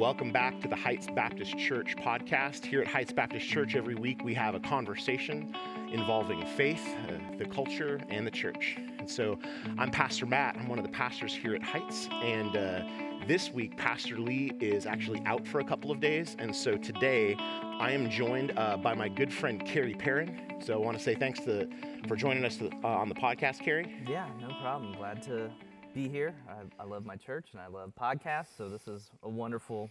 Welcome back to the Heights Baptist Church podcast. Here at Heights Baptist Church, every week we have a conversation involving faith, uh, the culture, and the church. And so I'm Pastor Matt. I'm one of the pastors here at Heights. And uh, this week, Pastor Lee is actually out for a couple of days. And so today, I am joined uh, by my good friend, Carrie Perrin. So I want to say thanks to, for joining us to, uh, on the podcast, Carrie. Yeah, no problem. Glad to be here. I, I love my church and I love podcasts, so this is a wonderful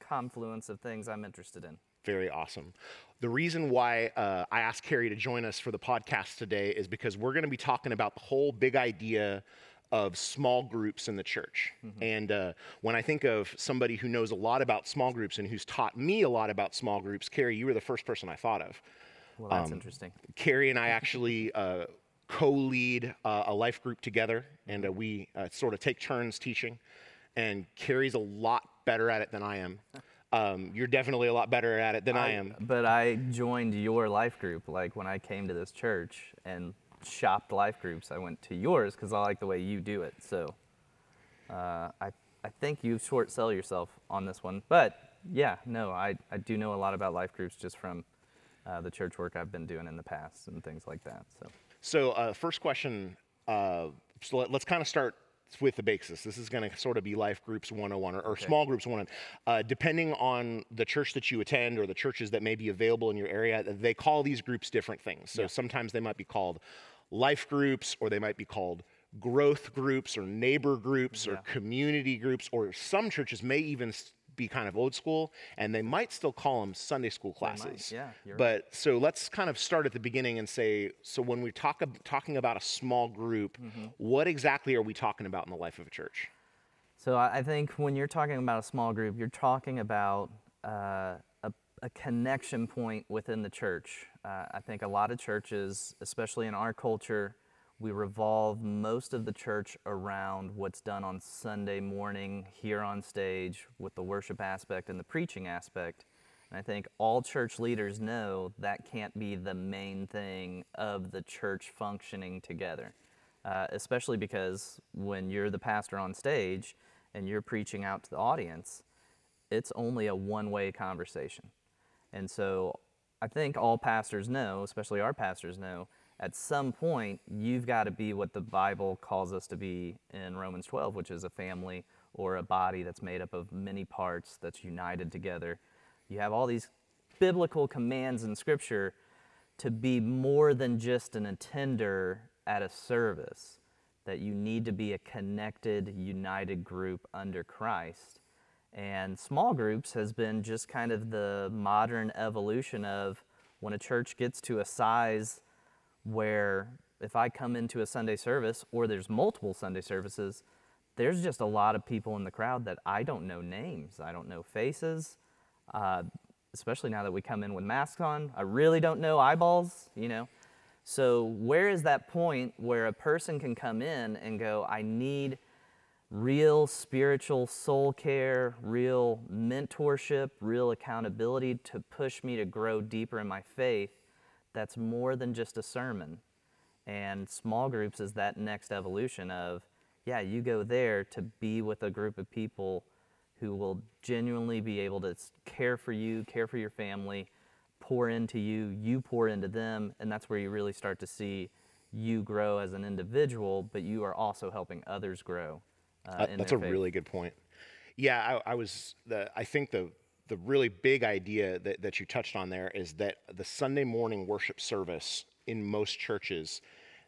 confluence of things I'm interested in. Very awesome. The reason why uh, I asked Carrie to join us for the podcast today is because we're going to be talking about the whole big idea of small groups in the church. Mm-hmm. And uh, when I think of somebody who knows a lot about small groups and who's taught me a lot about small groups, Carrie, you were the first person I thought of. Well, that's um, interesting. Carrie and I actually uh, co-lead uh, a life group together, and uh, we uh, sort of take turns teaching. And Carrie's a lot better at it than I am. Um, you're definitely a lot better at it than I, I, am. But I joined your life group, like when I came to this church and shopped life groups. I went to yours because I like the way you do it. So uh, I I think you short sell yourself on this one. But yeah, no, I, I do know a lot about life groups just from uh, the church work I've been doing in the past and things like that. So. So, uh, first question. Uh, so let, us kind of start with the basis. This is going to sort of be life groups 101 or, or okay. small groups 101. Uh, depending on the church that you attend or the churches that may be available in your area, they call these groups different things. So yeah. sometimes they might be called life groups or they might be called growth groups or neighbor groups yeah. or community groups, or some churches may even be kind of old school, and they might still call them Sunday school classes. Yeah, but right. so let's kind of start at the beginning and say, so when we talk talking about a small group, mm-hmm. what exactly are we talking about in the life of a church? So I think when you're talking about a small group, you're talking about uh, a, a, connection point within the church. Uh, I think a lot of churches, especially in our culture, we revolve most of the church around what's done on Sunday morning here on stage with the worship aspect and the preaching aspect. And I think all church leaders know that can't be the main thing of the church functioning together, uh, especially because when you're the pastor on stage and you're preaching out to the audience, it's only a one way conversation. And so I think all pastors know, especially our pastors know, at some point, you've got to be what the Bible calls us to be in Romans 12, which is a family or a body that's made up of many parts that's united together. You have all these biblical commands in Scripture to be more than just an attender at a service, that you need to be a connected, united group under Christ. And small groups has been just kind of the modern evolution of when a church gets to a size where if I come into a Sunday service or there's multiple Sunday services, there's just a lot of people in the crowd that I don't know names, I don't know faces. Uh, especially now that we come in with masks on, I really don't know eyeballs, you know. So, where is that point where a person can come in and go, I need real spiritual soul care, real mentorship, real accountability to push me to grow deeper in my faith? That's more than just a sermon. And small groups is that next evolution of, yeah, you go there to be with a group of people who will genuinely be able to care for you, care for your family, pour into you, you pour into them, and that's where you really start to see you grow as an individual, but you are also helping others grow. Uh, uh, that's a faith. really good point. Yeah, I, I was. The, I think the the really big idea that, that you touched on there is that the Sunday morning worship service in most churches,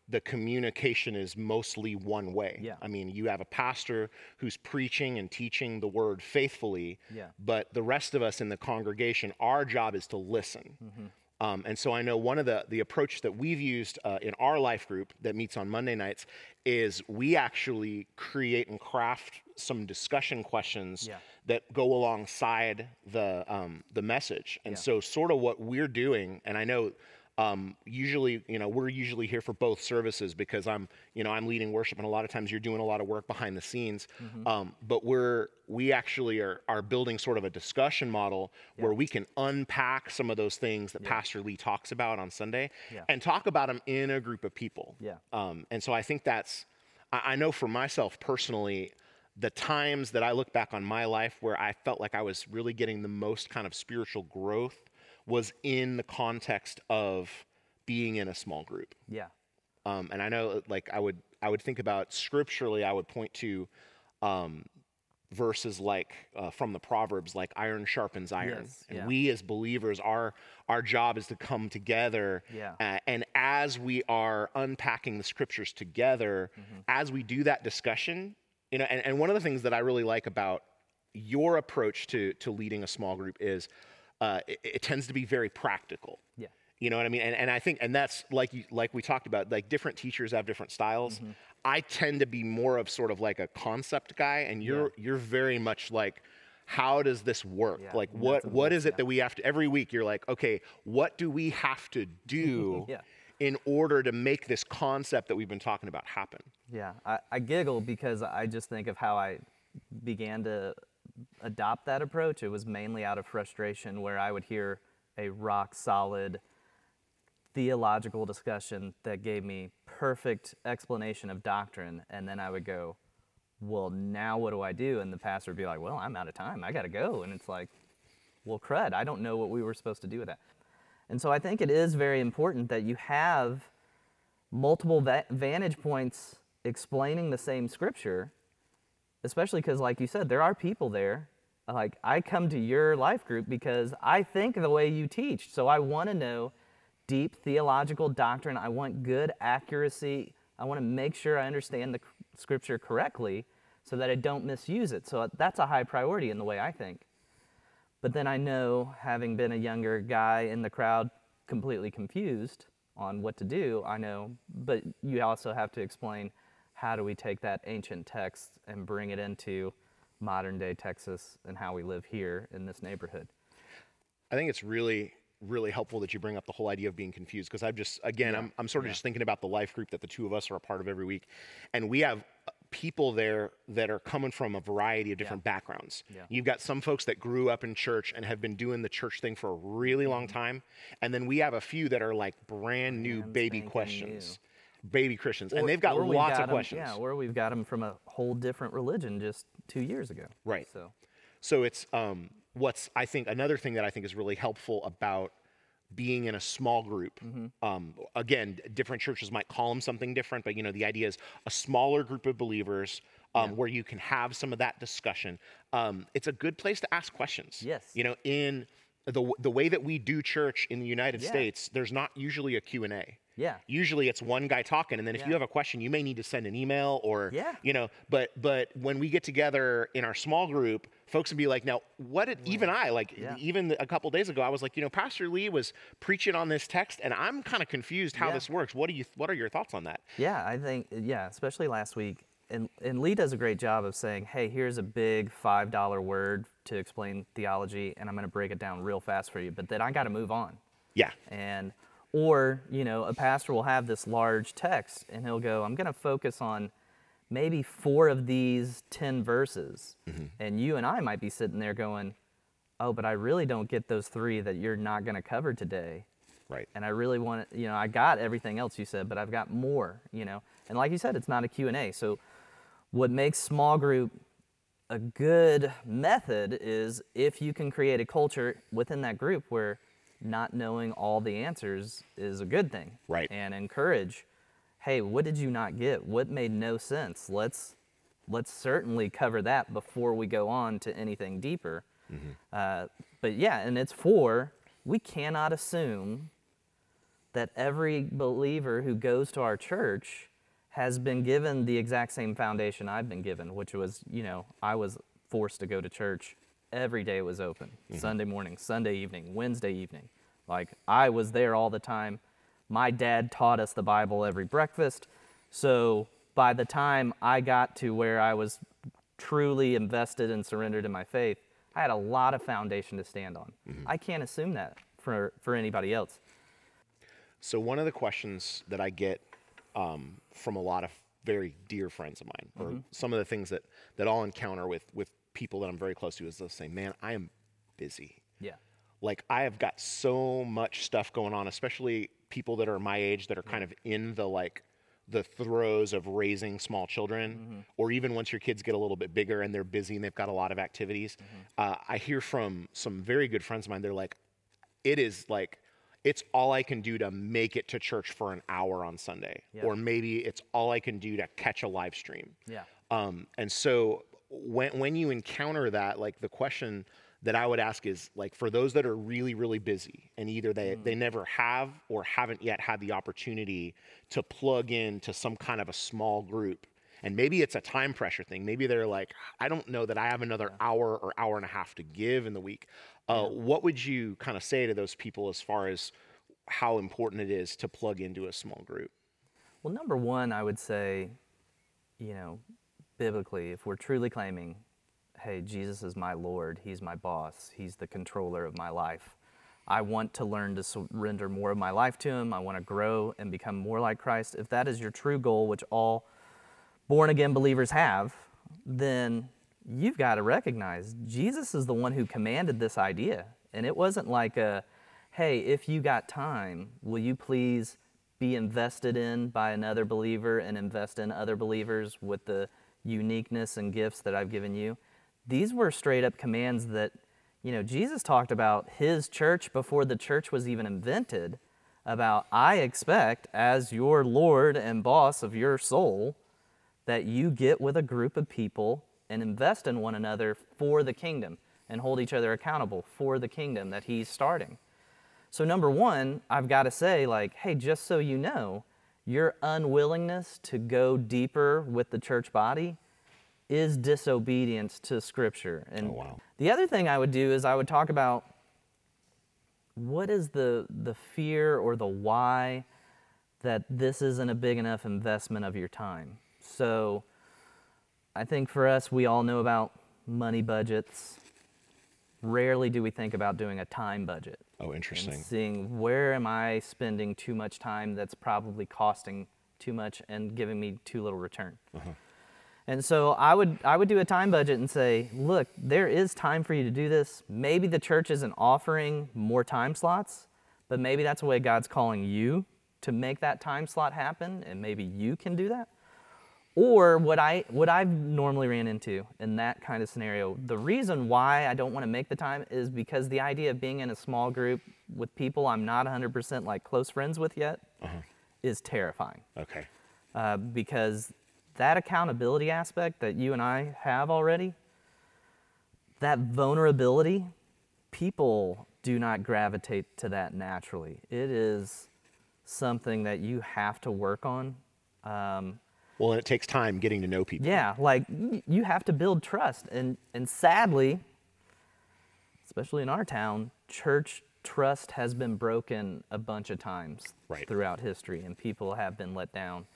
the communication is mostly one way. Yeah. I mean, you have a pastor who's preaching and teaching the word faithfully, yeah. but the rest of us in the congregation, our job is to listen. Mm-hmm. Um, and so I know one of the, the approach that we've used uh, in our life group that meets on Monday nights is we actually create and craft some discussion questions yeah. That go alongside the um, the message. And yeah. so, sort of what we're doing, and I know um, usually, you know, we're usually here for both services because I'm, you know, I'm leading worship, and a lot of times you're doing a lot of work behind the scenes. Mm-hmm. Um, but we're we actually are are building sort of a discussion model yeah. where we can unpack some of those things that yeah. Pastor Lee talks about on Sunday and talk about them in a group of people. Yeah. Um, and so I think that's, I, I know for myself personally, the times that I look back on my life where I felt like I was really getting the most kind of spiritual growth was in the context of being in a small group. Yeah. Um, and I know, like, I would I would think about scripturally. I would point to um, verses like uh, from the Proverbs, like iron sharpens iron, Yes, and yeah. we as believers, our our job is to come together. Yeah. uh, and as we are unpacking the scriptures together, Mm-hmm. as we do that discussion, you know, and, and one of the things that I really like about your approach to to leading a small group is uh, it, it tends to be very practical. Yeah. You know what I mean? And, and I think, and that's like you, like we talked about, like different teachers have different styles. Mm-hmm. I tend to be more of sort of like a concept guy, and you're you're very much like, how does this work? Yeah, Like what what is it yeah. that we have to every week? You're like, okay, what do we have to do Yeah. In order to make this concept that we've been talking about happen? Yeah, I, I giggle because I just think of how I began to adopt that approach. It was mainly out of frustration where I would hear a rock solid theological discussion that gave me perfect explanation of doctrine, and then I would go, Well, now what do I do? And the pastor would be like, Well, I'm out of time. I got to go. And it's like, Well, crud, I don't know what we were supposed to do with that. And so I think it is very important that you have multiple va- vantage points explaining the same scripture, especially because, like you said, there are people there. Like, I come to your life group because I think the way you teach. So I want to know deep theological doctrine. I want good accuracy. I want to make sure I understand the scripture correctly so that I don't misuse it. So that's a high priority in the way I think. But then I know, having been a younger guy in the crowd, completely confused on what to do, I know, but you also have to explain how do we take that ancient text and bring it into modern day Texas and how we live here in this neighborhood. I think it's really, really helpful that you bring up the whole idea of being confused because I'm just, again, I'm, I'm sort of just thinking about the life group that the two of us are a part of every week. And we have people there that are coming from a variety of different backgrounds. Yeah. You've got some folks that grew up in church and have been doing the church thing for a really long Mm-hmm. time. And then we have a few that are like brand new Brand baby questions. Baby Christians. and they've got lots got of 'em- questions. Yeah, or we've got them from a whole different religion just two years ago. Right. So, So it's um, what's I think another thing that I think is really helpful about being in a small group. Um, again, different churches might call them something different, but you know the idea is a smaller group of believers um, where you can have some of that discussion. Um, it's a good place to ask questions. Yes. You know, in the the way that we do church in the United Yeah. States, there's not usually a Q and A. yeah. Usually it's one guy talking, and then if you have a question, you may need to send an email or Yeah. you know. But but when we get together in our small group, folks would be like, now what did even mm. I like Yeah. even a couple days ago, I was like, you know, Pastor Lee was preaching on this text, and I'm kind of confused how Yeah. this works. What do you what are your thoughts on that? Yeah, I think yeah, especially last week. And and Lee does a great job of saying, "Hey, here's a big five dollar word to explain theology, and I'm going to break it down real fast for you. But then I got to move on." Yeah. And or you know, a pastor will have this large text, and he'll go, "I'm going to focus on maybe four of these ten verses," mm-hmm. and you and I might be sitting there going, "Oh, but I really don't get those three that you're not going to cover today." Right. and I really want to, you know, I got everything else you said, but I've got more, you know. And like you said, it's not a Q&A. So what makes small group a good method is if you can create a culture within that group where not knowing all the answers is a good thing. Right. And encourage, hey, what did you not get? What made no sense? Let's let's certainly cover that before we go on to anything deeper. Uh, but yeah, and it's for we cannot assume that every believer who goes to our church has been given the exact same foundation I've been given, which was, you know, I was forced to go to church every day it was open mm-hmm. Sunday morning, Sunday evening, Wednesday evening. Like, I was there all the time. My dad taught us the Bible every breakfast. So by the time I got to where I was truly invested and surrendered in my faith, I had a lot of foundation to stand on. Mm-hmm. I can't assume that for, for anybody else. So one of the questions that I get um, from a lot of very dear friends of mine, or Mm-hmm. some of the things that that I'll encounter with with people that I'm very close to, is they'll say, "Man, I am busy. Yeah. Like I have got so much stuff going on, especially people that are my age that are kind of in the like the throes of raising small children, or even once your kids get a little bit bigger and they're busy and they've got a lot of activities. Uh, I hear from some very good friends of mine. They're like, it is like it's all I can do to make it to church for an hour on Sunday, Yeah. or maybe it's all I can do to catch a live stream. Yeah. Um, and so when when you encounter that, like the question that I would ask is like for those that are really really busy and either they they never have or haven't yet had the opportunity to plug into some kind of a small group. And maybe it's a time pressure thing. Maybe they're like, I don't know that I have another hour or hour and a half to give in the week. Uh, What would you kind of say to those people as far as how important it is to plug into a small group? Well, number one, I would say, you know, biblically, if we're truly claiming, hey, Jesus is my Lord, He's my boss, He's the controller of my life. I want to learn to surrender more of my life to Him. I want to grow and become more like Christ. If that is your true goal, which all born again believers have, then you've got to recognize Jesus is the one who commanded this idea. And it wasn't like a, hey, if you got time, will you please be invested in by another believer and invest in other believers with the uniqueness and gifts that I've given you? These were straight up commands that, you know, Jesus talked about his church before the church was even invented. About, I expect, as your Lord and boss of your soul, that you get with a group of people and invest in one another for the kingdom and hold each other accountable for the kingdom that he's starting. So, number one, I've got to say, like, hey, just so you know, your unwillingness to go deeper with the church body is disobedience to Scripture. And Oh, wow. the other thing I would do is I would talk about what is the, the fear or the why that this isn't a big enough investment of your time. So, I think for us, we all know about money budgets. Rarely do we think about doing a time budget Oh, interesting. and seeing where am I spending too much time that's probably costing too much and giving me too little return. Uh-huh. And so I would I would do a time budget and say, look, there is time for you to do this. Maybe the church isn't offering more time slots, but maybe that's the way God's calling you to make that time slot happen, and maybe you can do that. Or what I what I've normally ran into in that kind of scenario, the reason why I don't want to make the time is because the idea of being in a small group with people I'm not 100% like close friends with yet is terrifying. Okay. Uh, because that accountability aspect that you and I have already, that vulnerability, people do not gravitate to that naturally. It is something that you have to work on. Um, Well, and it takes time getting to know people. yeah, like y- you have to build trust, and and sadly, especially in our town, church trust has been broken a bunch of times Right. throughout history, and people have been let down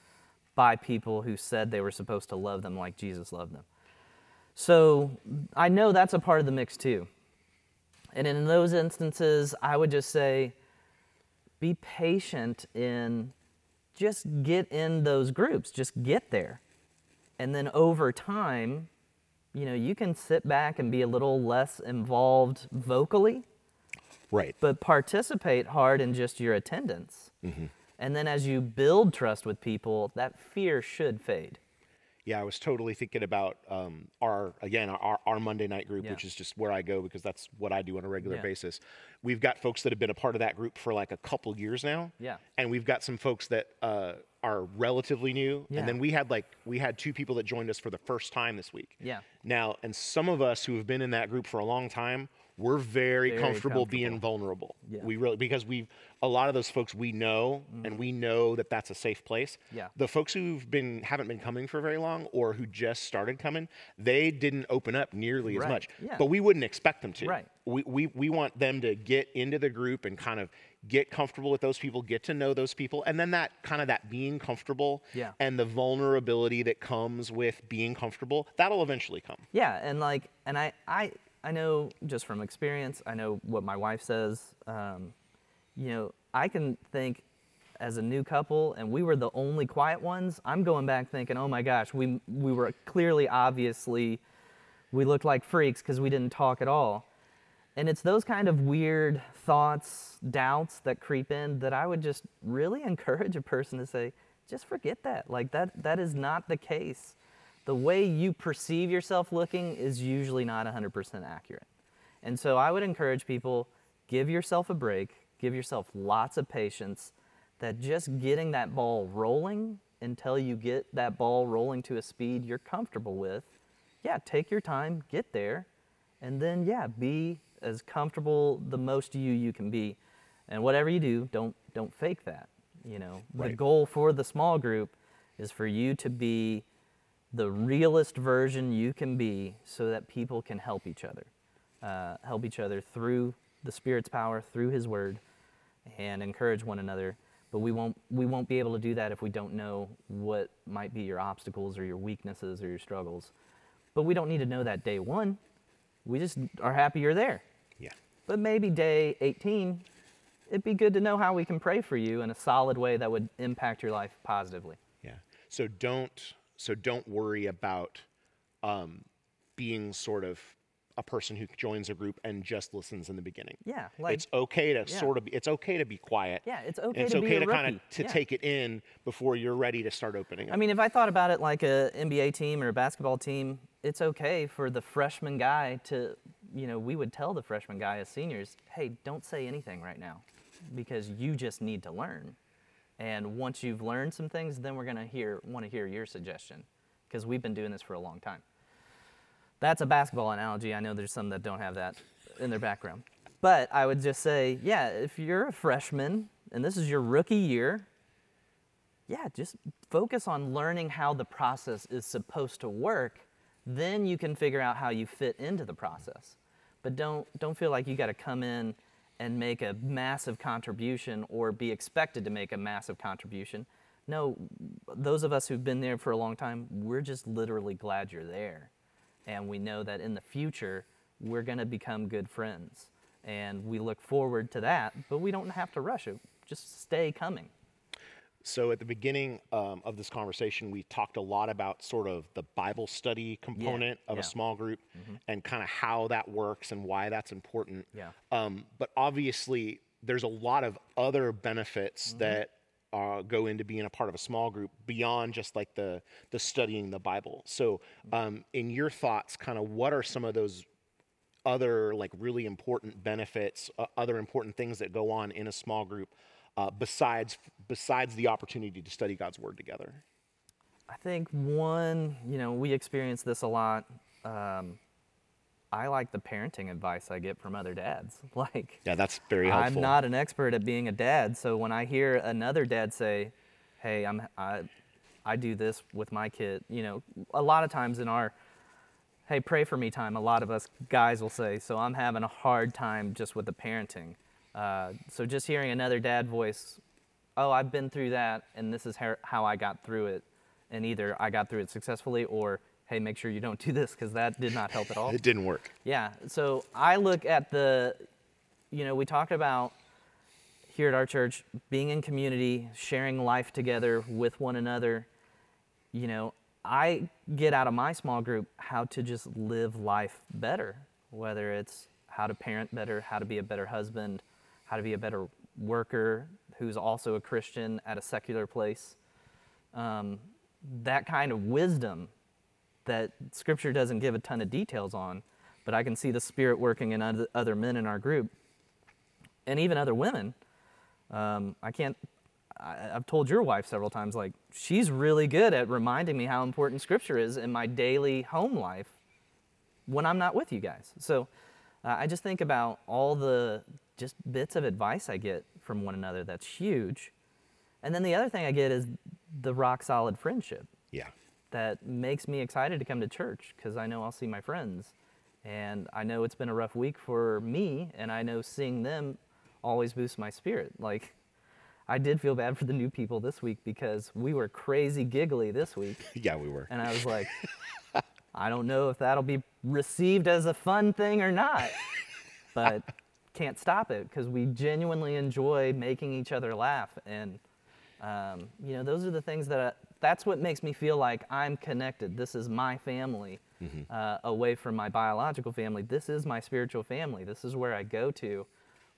by people who said they were supposed to love them like Jesus loved them. So I know that's a part of the mix too. And in those instances, I would just say be patient in just get in those groups, just get there. And then over time, you know, you can sit back and be a little less involved vocally, Right. but participate hard in just your attendance. Mm-hmm. And then as you build trust with people, that fear should fade. Yeah, I was totally thinking about um, our again our, our Monday night group, Yeah. which is just where I go because that's what I do on a regular Yeah. basis. We've got folks that have been a part of that group for like a couple years now. Yeah. and we've got some folks that uh, are relatively new, Yeah. and then we had like we had two people that joined us for the first time this week. Yeah. Now, and some of us who have been in that group for a long time, we're very, Very comfortable, being vulnerable. Yeah. We really because we a lot of those folks we know, and we know that that's a safe place. Mm-hmm. Yeah. The folks who've been haven't been coming for very long, or who just started coming, they didn't open up nearly as much. Yeah. But we wouldn't expect them to. Right. We, we we want them to get into the group and kind of get comfortable with those people, get to know those people, and then that kind of that being comfortable Yeah. and the vulnerability that comes with being comfortable, that'll eventually come. Yeah, and like, and I, I, I know just from experience, I know what my wife says. Um, you know, I can think as a new couple, and we were the only quiet ones. I'm going back thinking, oh my gosh, we we were clearly, obviously, we looked like freaks because we didn't talk at all. And it's those kind of weird thoughts, doubts that creep in that I would just really encourage a person to say, just forget that. Like that that is not the case. The way you perceive yourself looking is usually not 100% accurate. And so I would encourage people give yourself a break, give yourself lots of patience that just getting that ball rolling until you get that ball rolling to a speed you're comfortable with. Yeah, take your time, get there, and then yeah, be as comfortable the most you you can be. And whatever you do, don't don't fake that. You know, the goal for the small group is for you to be the realest version you can be so that people can help each other. Uh, help each other through the Spirit's power, through His Word, and encourage one another. But we won't, we won't be able to do that if we don't know what might be your obstacles or your weaknesses or your struggles. But we don't need to know that day one. We just are happy you're there. Yeah. But maybe day 18, it'd be good to know how we can pray for you in a solid way that would impact your life positively. Yeah. So don't so don't worry about um, being sort of a person who joins a group and just listens in the beginning. Yeah, like it's okay to yeah. sort of be, it's okay to be quiet. Yeah, it's okay it's to be okay to kind of to Yeah. take it in before you're ready to start opening up. I mean, if I thought about it like a NBA team or a basketball team, it's okay for the freshman guy to, you know, we would tell the freshman guy as seniors, hey, don't say anything right now because you just need to learn. And once you've learned some things, then we're going to hear want to hear your suggestion because we've been doing this for a long time. That's a basketball analogy. I know there's some that don't have that in their background. But I would just say, yeah, if you're a freshman and this is your rookie year, yeah, just focus on learning how the process is supposed to work. Then you can figure out how you fit into the process. But don't don't feel like you got to come in and make a massive contribution or be expected to make a massive contribution. No, those of us who've been there for a long time, we're just literally glad you're there. And we know that in the future, we're going to become good friends. And we look forward to that, but we don't have to rush it. Just stay coming. So at the beginning um, of this conversation, we talked a lot about sort of the Bible study component of yeah. a small group and kind of how that works and why that's important. Yeah. Um, but obviously, there's a lot of other benefits that uh, go into being a part of a small group beyond just like the the studying the Bible. So, um, in your thoughts, kind of what are some of those other like really important benefits, uh, other important things that go on in a small group uh, besides besides the opportunity to study God's word together? I think one, you know, we experience this a lot. Um, I like the parenting advice I get from other dads. Like, Yeah, that's very helpful. I'm not an expert at being a dad, so when I hear another dad say, "Hey, I'm I, I do this with my kid," you know, a lot of times in our "Hey, pray for me" time, a lot of us guys will say, "So I'm having a hard time just with the parenting." Uh, so just hearing another dad voice, "Oh, I've been through that, and this is how, how I got through it," and either I got through it successfully or hey, make sure you don't do this because that did not help at all. It didn't work. Yeah. So I look at the, you know, we talked about here at our church being in community, sharing life together with one another. You know, I get out of my small group how to just live life better, whether it's how to parent better, how to be a better husband, how to be a better worker who's also a Christian at a secular place. Um, that kind of wisdom that scripture doesn't give a ton of details on, but I can see the spirit working in other- men in our group and even other women. Um, I can't, I, I've told your wife several times, like, she's really good at reminding me how important scripture is in my daily home life when I'm not with you guys. So uh, I just think about all the just bits of advice I get from one another that's huge. And then the other thing I get is the rock solid friendship Yeah. that makes me excited to come to church because I know I'll see my friends. And I know it's been a rough week for me, and I know seeing them always boosts my spirit. Like, I did feel bad for the new people this week because we were crazy giggly this week. Yeah, we were. And I was like, I don't know if that'll be received as a fun thing or not, but can't stop it because we genuinely enjoy making each other laugh. And, um, you know, those are the things that, I, that's what makes me feel like I'm connected. This is my family uh, away from my biological family. This is my spiritual family. This is where I go to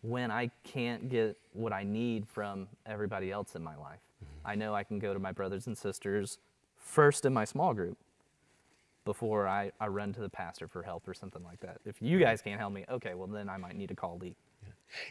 when I can't get what I need from everybody else in my life. I know I can go to my brothers and sisters first in my small group before I, I run to the pastor for help or something like that. If you guys can't help me, okay, well then I might need to call Lee.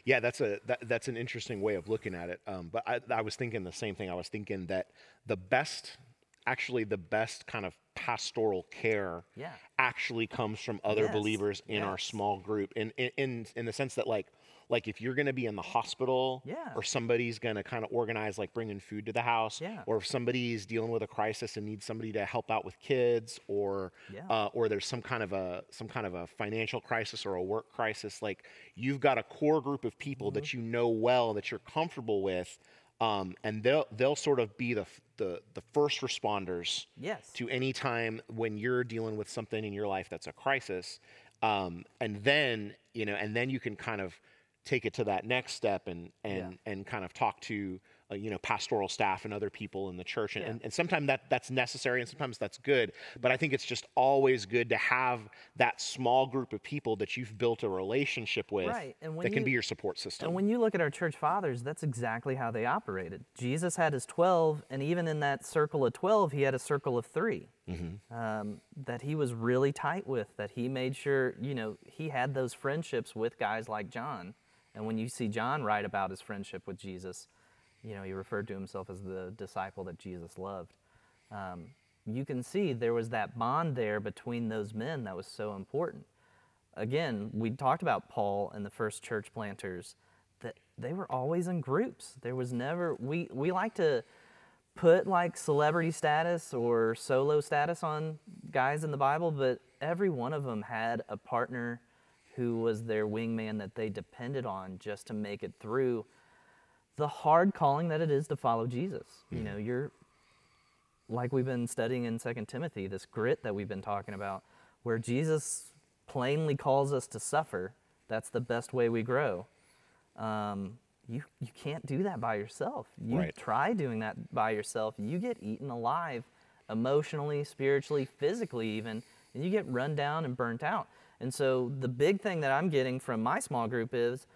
Yeah, that's a that, that's an interesting way of looking at it. Um, but I, I was thinking the same thing. I was thinking that the best, actually, the best kind of pastoral care, Yeah. actually comes from other Yes, believers in our small group. In in in, in the sense that like like if you're going to be in the hospital, Yeah. or somebody's going to kind of organize like bringing food to the house, Yeah. or if somebody's dealing with a crisis and needs somebody to help out with kids, or Yeah. uh, or there's some kind of a some kind of a financial crisis or a work crisis, like you've got a core group of people that Mm-hmm. you know well that you're comfortable with, um, and they'll they'll sort of be the the the first responders Yes. to any time when you're dealing with something in your life that's a crisis, um, and then you know, and then you can kind of take it to that next step and and and kind of talk to uh, you know pastoral staff and other people in the church and, Yeah. and, and sometimes that that's necessary and sometimes that's good but i think it's just always good to have that small group of people that you've built a relationship with Right, and that can be your support system And when you look at our church fathers, that's exactly how they operated. Jesus had his 12, and even in that circle of 12, he had a circle of 3 um, that he was really tight with, that he made sure, you know, he had those friendships with guys like John. And when you see John write about his friendship with Jesus, you know, he referred to himself as the disciple that Jesus loved. Um, you can see there was that bond there between those men that was so important again, we talked about Paul and the first church planters that they were always in groups. There was never we we like to put like celebrity status or solo status on guys in the Bible, but every one of them had a partner who was their wingman that they depended on just to make it through the hard calling that it is to follow Jesus. You know, you're like we've been studying in Second Timothy, this grit that we've been talking about, where Jesus plainly calls us to suffer. That's the best way we grow. Um, you you can't do that by yourself. You Right. try doing that by yourself, you get eaten alive, emotionally, spiritually, physically, even, and you get run down and burnt out. And so the big thing that I'm getting from my small group is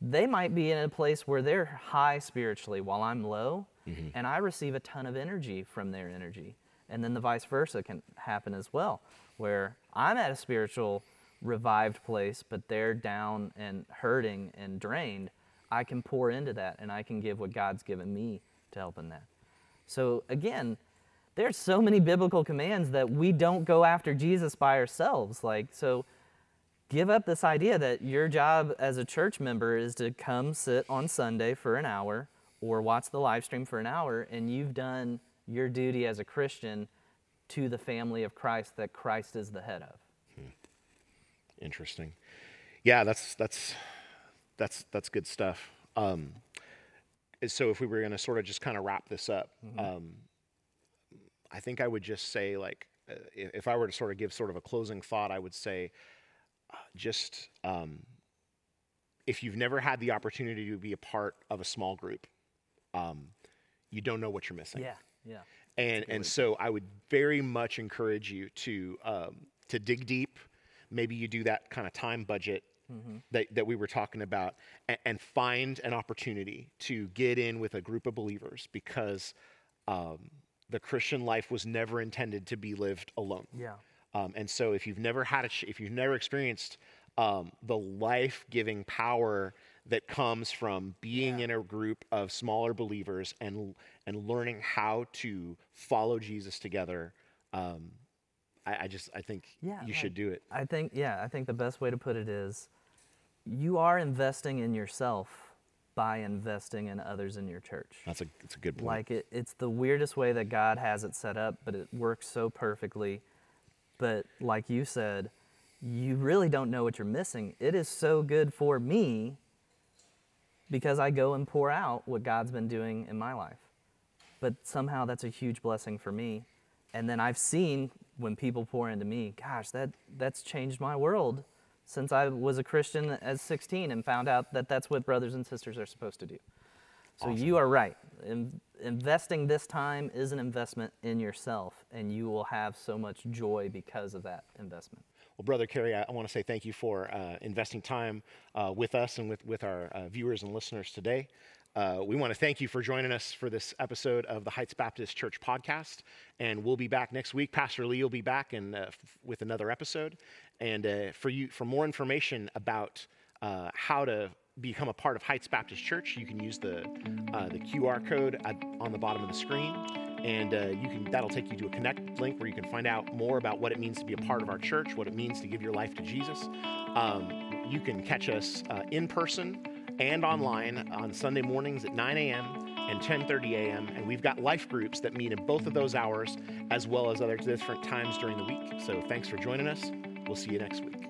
they might be in a place where they're high spiritually while I'm low, mm-hmm. and I receive a ton of energy from their energy. And then the vice versa can happen as well, where I'm at a spiritual revived place, but they're down and hurting and drained. I can pour into that and I can give what God's given me to help in that. So again, there's so many biblical commands that we don't go after Jesus by ourselves. Like, so give up this idea that your job as a church member is to come sit on Sunday for an hour or watch the live stream for an hour and you've done your duty as a Christian to the family of Christ that Christ is the head of. Interesting. Yeah, that's that's that's that's good stuff. Um, so if we were going to sort of just kind of wrap this up, um, I think I would just say like uh, if, I were to sort of give sort of a closing thought, I would say just um, if you've never had the opportunity to be a part of a small group, um, you don't know what you're missing Yeah, yeah. and and so I would very much encourage you to um, to dig deep. Maybe you do that kind of time budget that that we were talking about, and, and find an opportunity to get in with a group of believers because um, the Christian life was never intended to be lived alone. Yeah. Um, and so, if you've never had a, ch- if you've never experienced um, the life-giving power that comes from being in a group of smaller believers and and learning how to follow Jesus together, um, I, I just I think Yeah, you like- should do it. I think, yeah, I think the best way to put it is you are investing in yourself by investing in others in your church. That's a it's a good point. Like it, it's the weirdest way that God has it set up, but it works so perfectly. But like you said, you really don't know what you're missing. It is so good for me because I go and pour out what God's been doing in my life. But somehow that's a huge blessing for me. And then I've seen when people pour into me, gosh, that that's changed my world since I was a Christian as 16 and found out that that's what brothers and sisters are supposed to do. So you are right. In, investing this time is an investment in yourself, and you will have so much joy because of that investment. Well, Brother Kerry, I, I want to say thank you for uh, investing time uh, with us and with, with our uh, viewers and listeners today. uh, we want to thank you for joining us for this episode of the Heights Baptist Church podcast. And we'll be back next week. Pastor Lee will be back and uh, f- with another episode. And uh, for you, for more information about uh, how to become a part of Heights Baptist Church, you can use the uh, the QR code at, on the bottom of the screen, and uh, you can that'll take you to a connect link where you can find out more about what it means to be a part of our church, what it means to give your life to Jesus. Um, you can catch us uh, in person and online on Sunday mornings at 9 a.m. and 10:30 a.m. And we've got life groups that meet in both of those hours, as well as other different times during the week. So thanks for joining us. We'll see you next week.